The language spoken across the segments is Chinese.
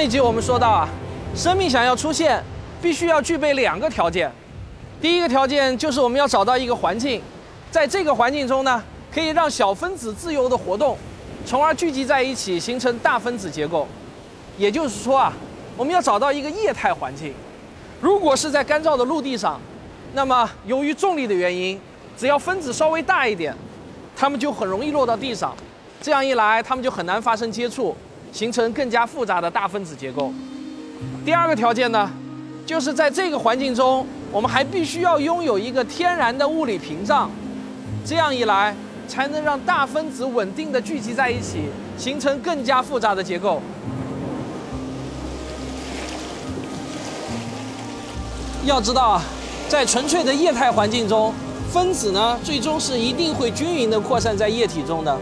上一集我们说到啊，生命想要出现，必须要具备两个条件。第一个条件就是我们要找到一个环境，在这个环境中呢，可以让小分子自由的活动，从而聚集在一起形成大分子结构。也就是说啊，我们要找到一个液态环境。如果是在干燥的陆地上，那么由于重力的原因，只要分子稍微大一点，它们就很容易落到地上。这样一来，它们就很难发生接触。形成更加复杂的大分子结构。第二个条件呢，就是在这个环境中，我们还必须要拥有一个天然的物理屏障，这样一来，才能让大分子稳定的聚集在一起，形成更加复杂的结构。要知道啊，在纯粹的液态环境中，分子呢，最终是一定会均匀的扩散在液体中的。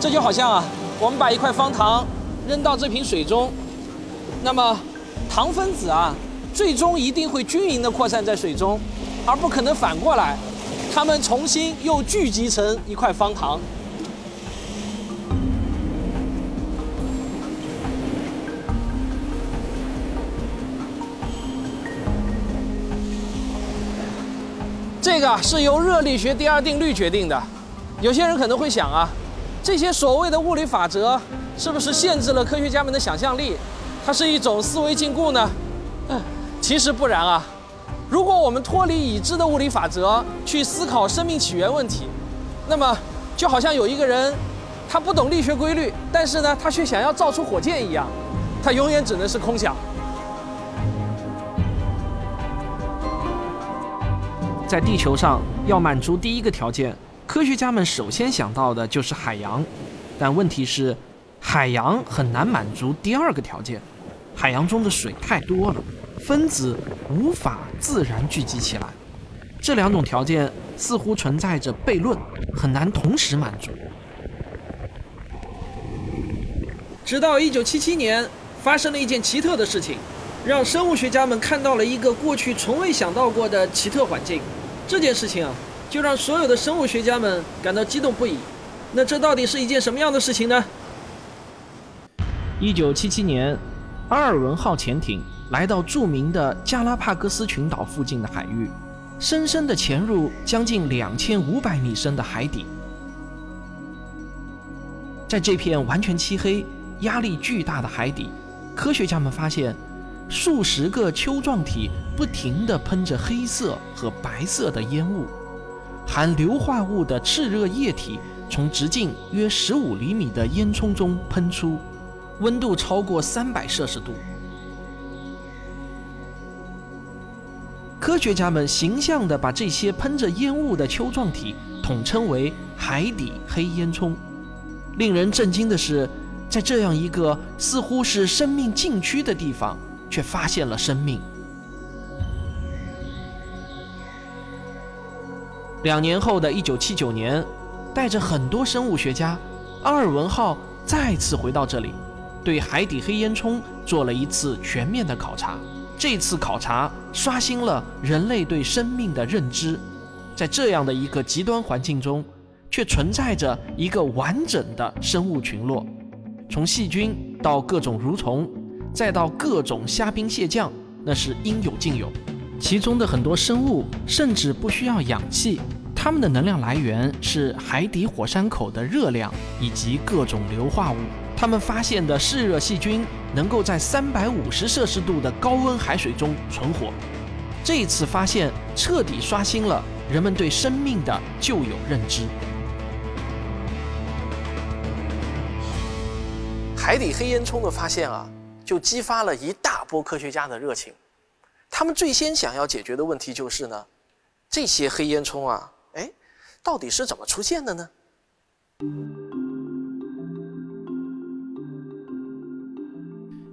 这就好像啊，我们把一块方糖。扔到这瓶水中，那么糖分子啊，最终一定会均匀的扩散在水中，而不可能反过来，它们重新又聚集成一块方糖。这个是由热力学第二定律决定的。有些人可能会想啊，这些所谓的物理法则。是不是限制了科学家们的想象力？它是一种思维禁锢呢？嗯，其实不然啊。如果我们脱离已知的物理法则去思考生命起源问题，那么就好像有一个人，他不懂力学规律，但是呢，他却想要造出火箭一样，他永远只能是空想。在地球上要满足第一个条件，科学家们首先想到的就是海洋，但问题是。海洋很难满足第二个条件，海洋中的水太多了，分子无法自然聚集起来。这两种条件似乎存在着悖论，很难同时满足。直到1977年，发生了一件奇特的事情，让生物学家们看到了一个过去从未想到过的奇特环境。这件事情啊，就让所有的生物学家们感到激动不已。那这到底是一件什么样的事情呢？一九七七年，阿尔文号潜艇来到著名的加拉帕戈斯群岛附近的海域，深深地潜入将近两千五百米深的海底。在这片完全漆黑、压力巨大的海底，科学家们发现数十个丘状体不停地喷着黑色和白色的烟雾，含硫化物的炽热液体从直径约十五厘米的烟囱中喷出。温度超过三百摄氏度，科学家们形象地把这些喷着烟雾的丘状体统称为“海底黑烟囱”。令人震惊的是，在这样一个似乎是生命禁区的地方，却发现了生命。两年后的一九七九年，带着很多生物学家，阿尔文号再次回到这里。对海底黑烟囱做了一次全面的考察，这次考察刷新了人类对生命的认知。在这样的一个极端环境中，却存在着一个完整的生物群落，从细菌到各种蠕虫，再到各种虾兵蟹将，那是应有尽有。其中的很多生物甚至不需要氧气，它们的能量来源是海底火山口的热量以及各种硫化物。他们发现的嗜热细菌能够在三百五十摄氏度的高温海水中存活。这次发现彻底刷新了人们对生命的旧有认知。海底黑烟囱的发现啊，就激发了一大波科学家的热情。他们最先想要解决的问题就是呢，这些黑烟囱啊，哎，到底是怎么出现的呢？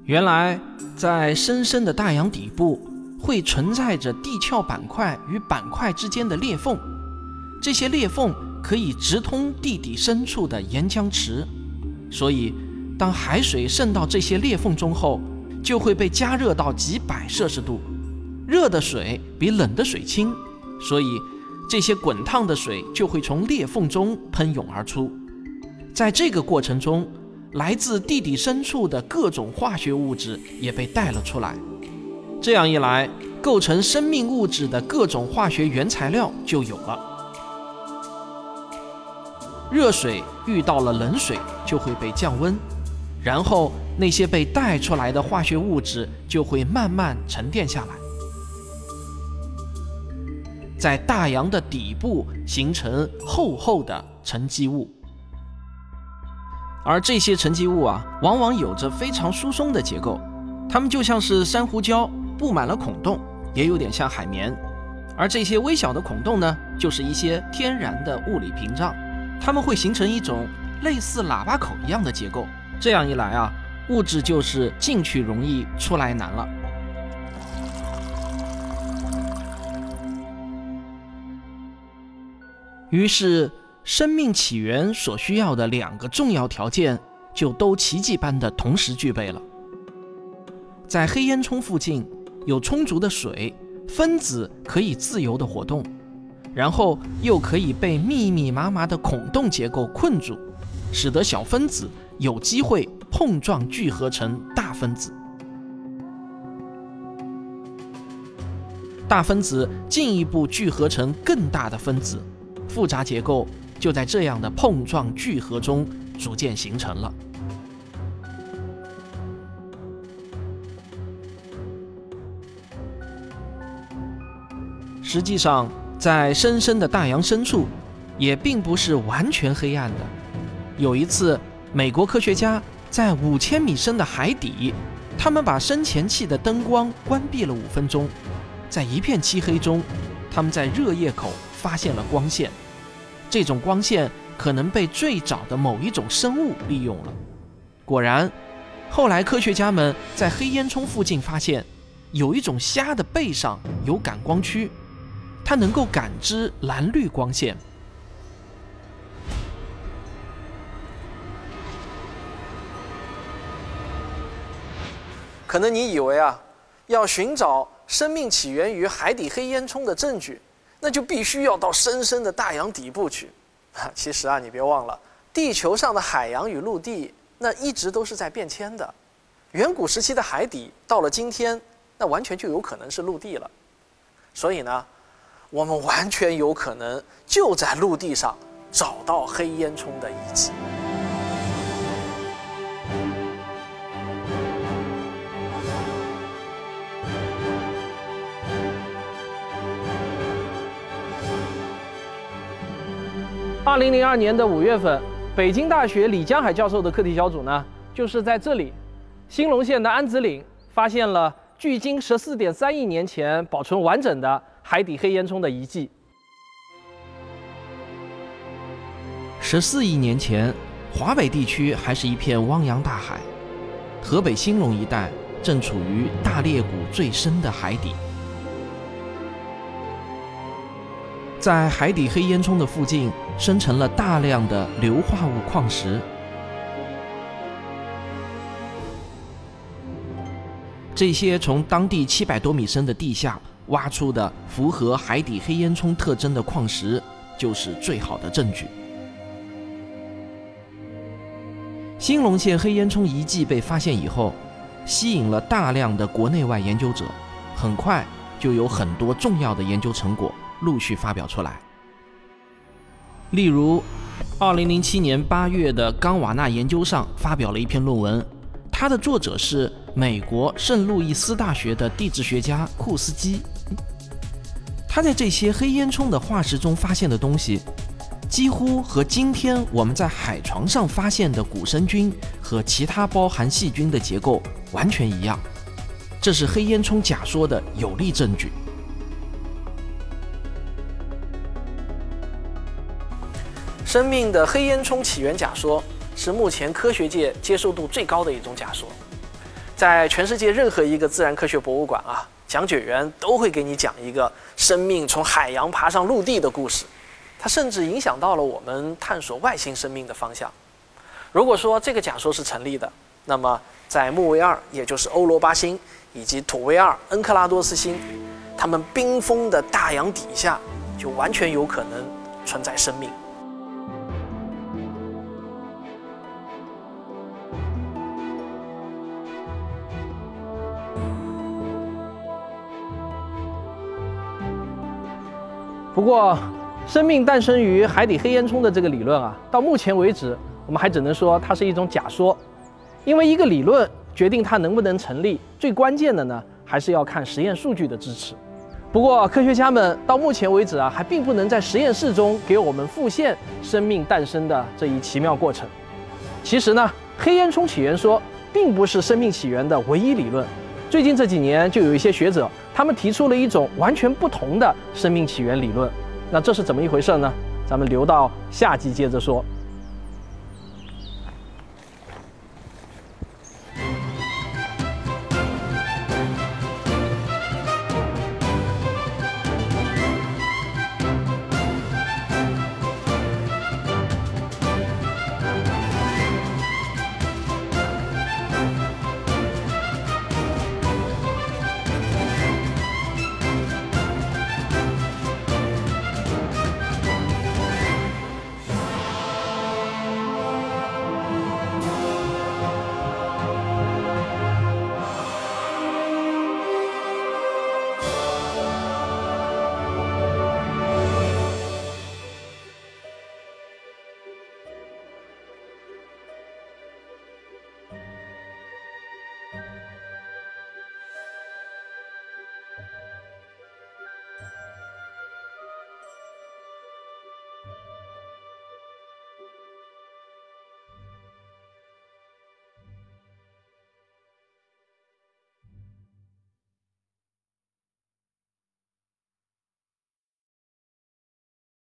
原来，在深深的大洋底部，会存在着地壳板块与板块之间的裂缝，这些裂缝可以直通地底深处的岩浆池，所以，当海水渗到这些裂缝中后，就会被加热到几百摄氏度。热的水比冷的水轻，所以这些滚烫的水就会从裂缝中喷涌而出。在这个过程中，来自地底深处的各种化学物质也被带了出来。这样一来，构成生命物质的各种化学原材料就有了。热水遇到了冷水就会被降温，然后那些被带出来的化学物质就会慢慢沉淀下来，在大洋的底部形成厚厚的沉积物。而这些沉积物啊，往往有着非常疏松的结构，它们就像是珊瑚礁。布满了孔洞，也有点像海绵，而这些微小的孔洞呢，就是一些天然的物理屏障，它们会形成一种类似喇叭口一样的结构。这样一来啊，物质就是进去容易，出来难了。于是，生命起源所需要的两个重要条件，就都奇迹般的同时具备了。在黑烟囱附近。有充足的水，分子可以自由的活动，然后又可以被密密麻麻的孔洞结构困住，使得小分子有机会碰撞聚合成大分子，大分子进一步聚合成更大的分子，复杂结构就在这样的碰撞聚合中逐渐形成了。实际上，在深深的大洋深处，也并不是完全黑暗的。有一次，美国科学家在五千米深的海底，他们把深潜器的灯光关闭了五分钟，在一片漆黑中，他们在热液口发现了光线。这种光线可能被最早的某一种生物利用了。果然，后来科学家们在黑烟囱附近发现，有一种虾的背上有感光区。它能够感知蓝绿光线。可能你以为啊，要寻找生命起源于海底黑烟囱的证据，那就必须要到深深的大洋底部去。其实啊，你别忘了，地球上的海洋与陆地那一直都是在变迁的。远古时期的海底，到了今天，那完全就有可能是陆地了。所以呢。我们完全有可能就在陆地上找到黑烟囱的遗迹。二零零二年的五月份，北京大学李江海教授的课题小组呢，就是在这里，兴隆县的安子岭，发现了距今十四点三亿年前保存完整的。海底黑烟囱的遗迹。十四亿年前，华北地区还是一片汪洋大海，河北兴隆一带正处于大裂谷最深的海底。在海底黑烟囱的附近，生成了大量的硫化物矿石。这些从当地七百多米深的地下。挖出的符合海底黑烟囱特征的矿石，就是最好的证据。兴隆县黑烟囱遗迹被发现以后，吸引了大量的国内外研究者，很快就有很多重要的研究成果陆续发表出来。例如，2007年8月的冈瓦纳研究上发表了一篇论文，它的作者是美国圣路易斯大学的地质学家库斯基。他在这些黑烟囱的化石中发现的东西，几乎和今天我们在海床上发现的古生菌和其他包含细菌的结构完全一样。这是黑烟囱假说的有力证据。生命的黑烟囱起源假说是目前科学界接受度最高的一种假说，在全世界任何一个自然科学博物馆啊。讲解员都会给你讲一个生命从海洋爬上陆地的故事，它甚至影响到了我们探索外星生命的方向。如果说这个假说是成立的，那么在木卫二，也就是欧罗巴星，以及土卫二、恩克拉多斯星，它们冰封的大洋底下，就完全有可能存在生命。不过，生命诞生于海底黑烟囱的这个理论啊，到目前为止，我们还只能说它是一种假说，因为一个理论决定它能不能成立，最关键的呢，还是要看实验数据的支持。不过，科学家们到目前为止啊，还并不能在实验室中给我们复现生命诞生的这一奇妙过程。其实呢，黑烟囱起源说并不是生命起源的唯一理论。最近这几年，就有一些学者，他们提出了一种完全不同的生命起源理论。那这是怎么一回事呢？咱们留到下集接着说。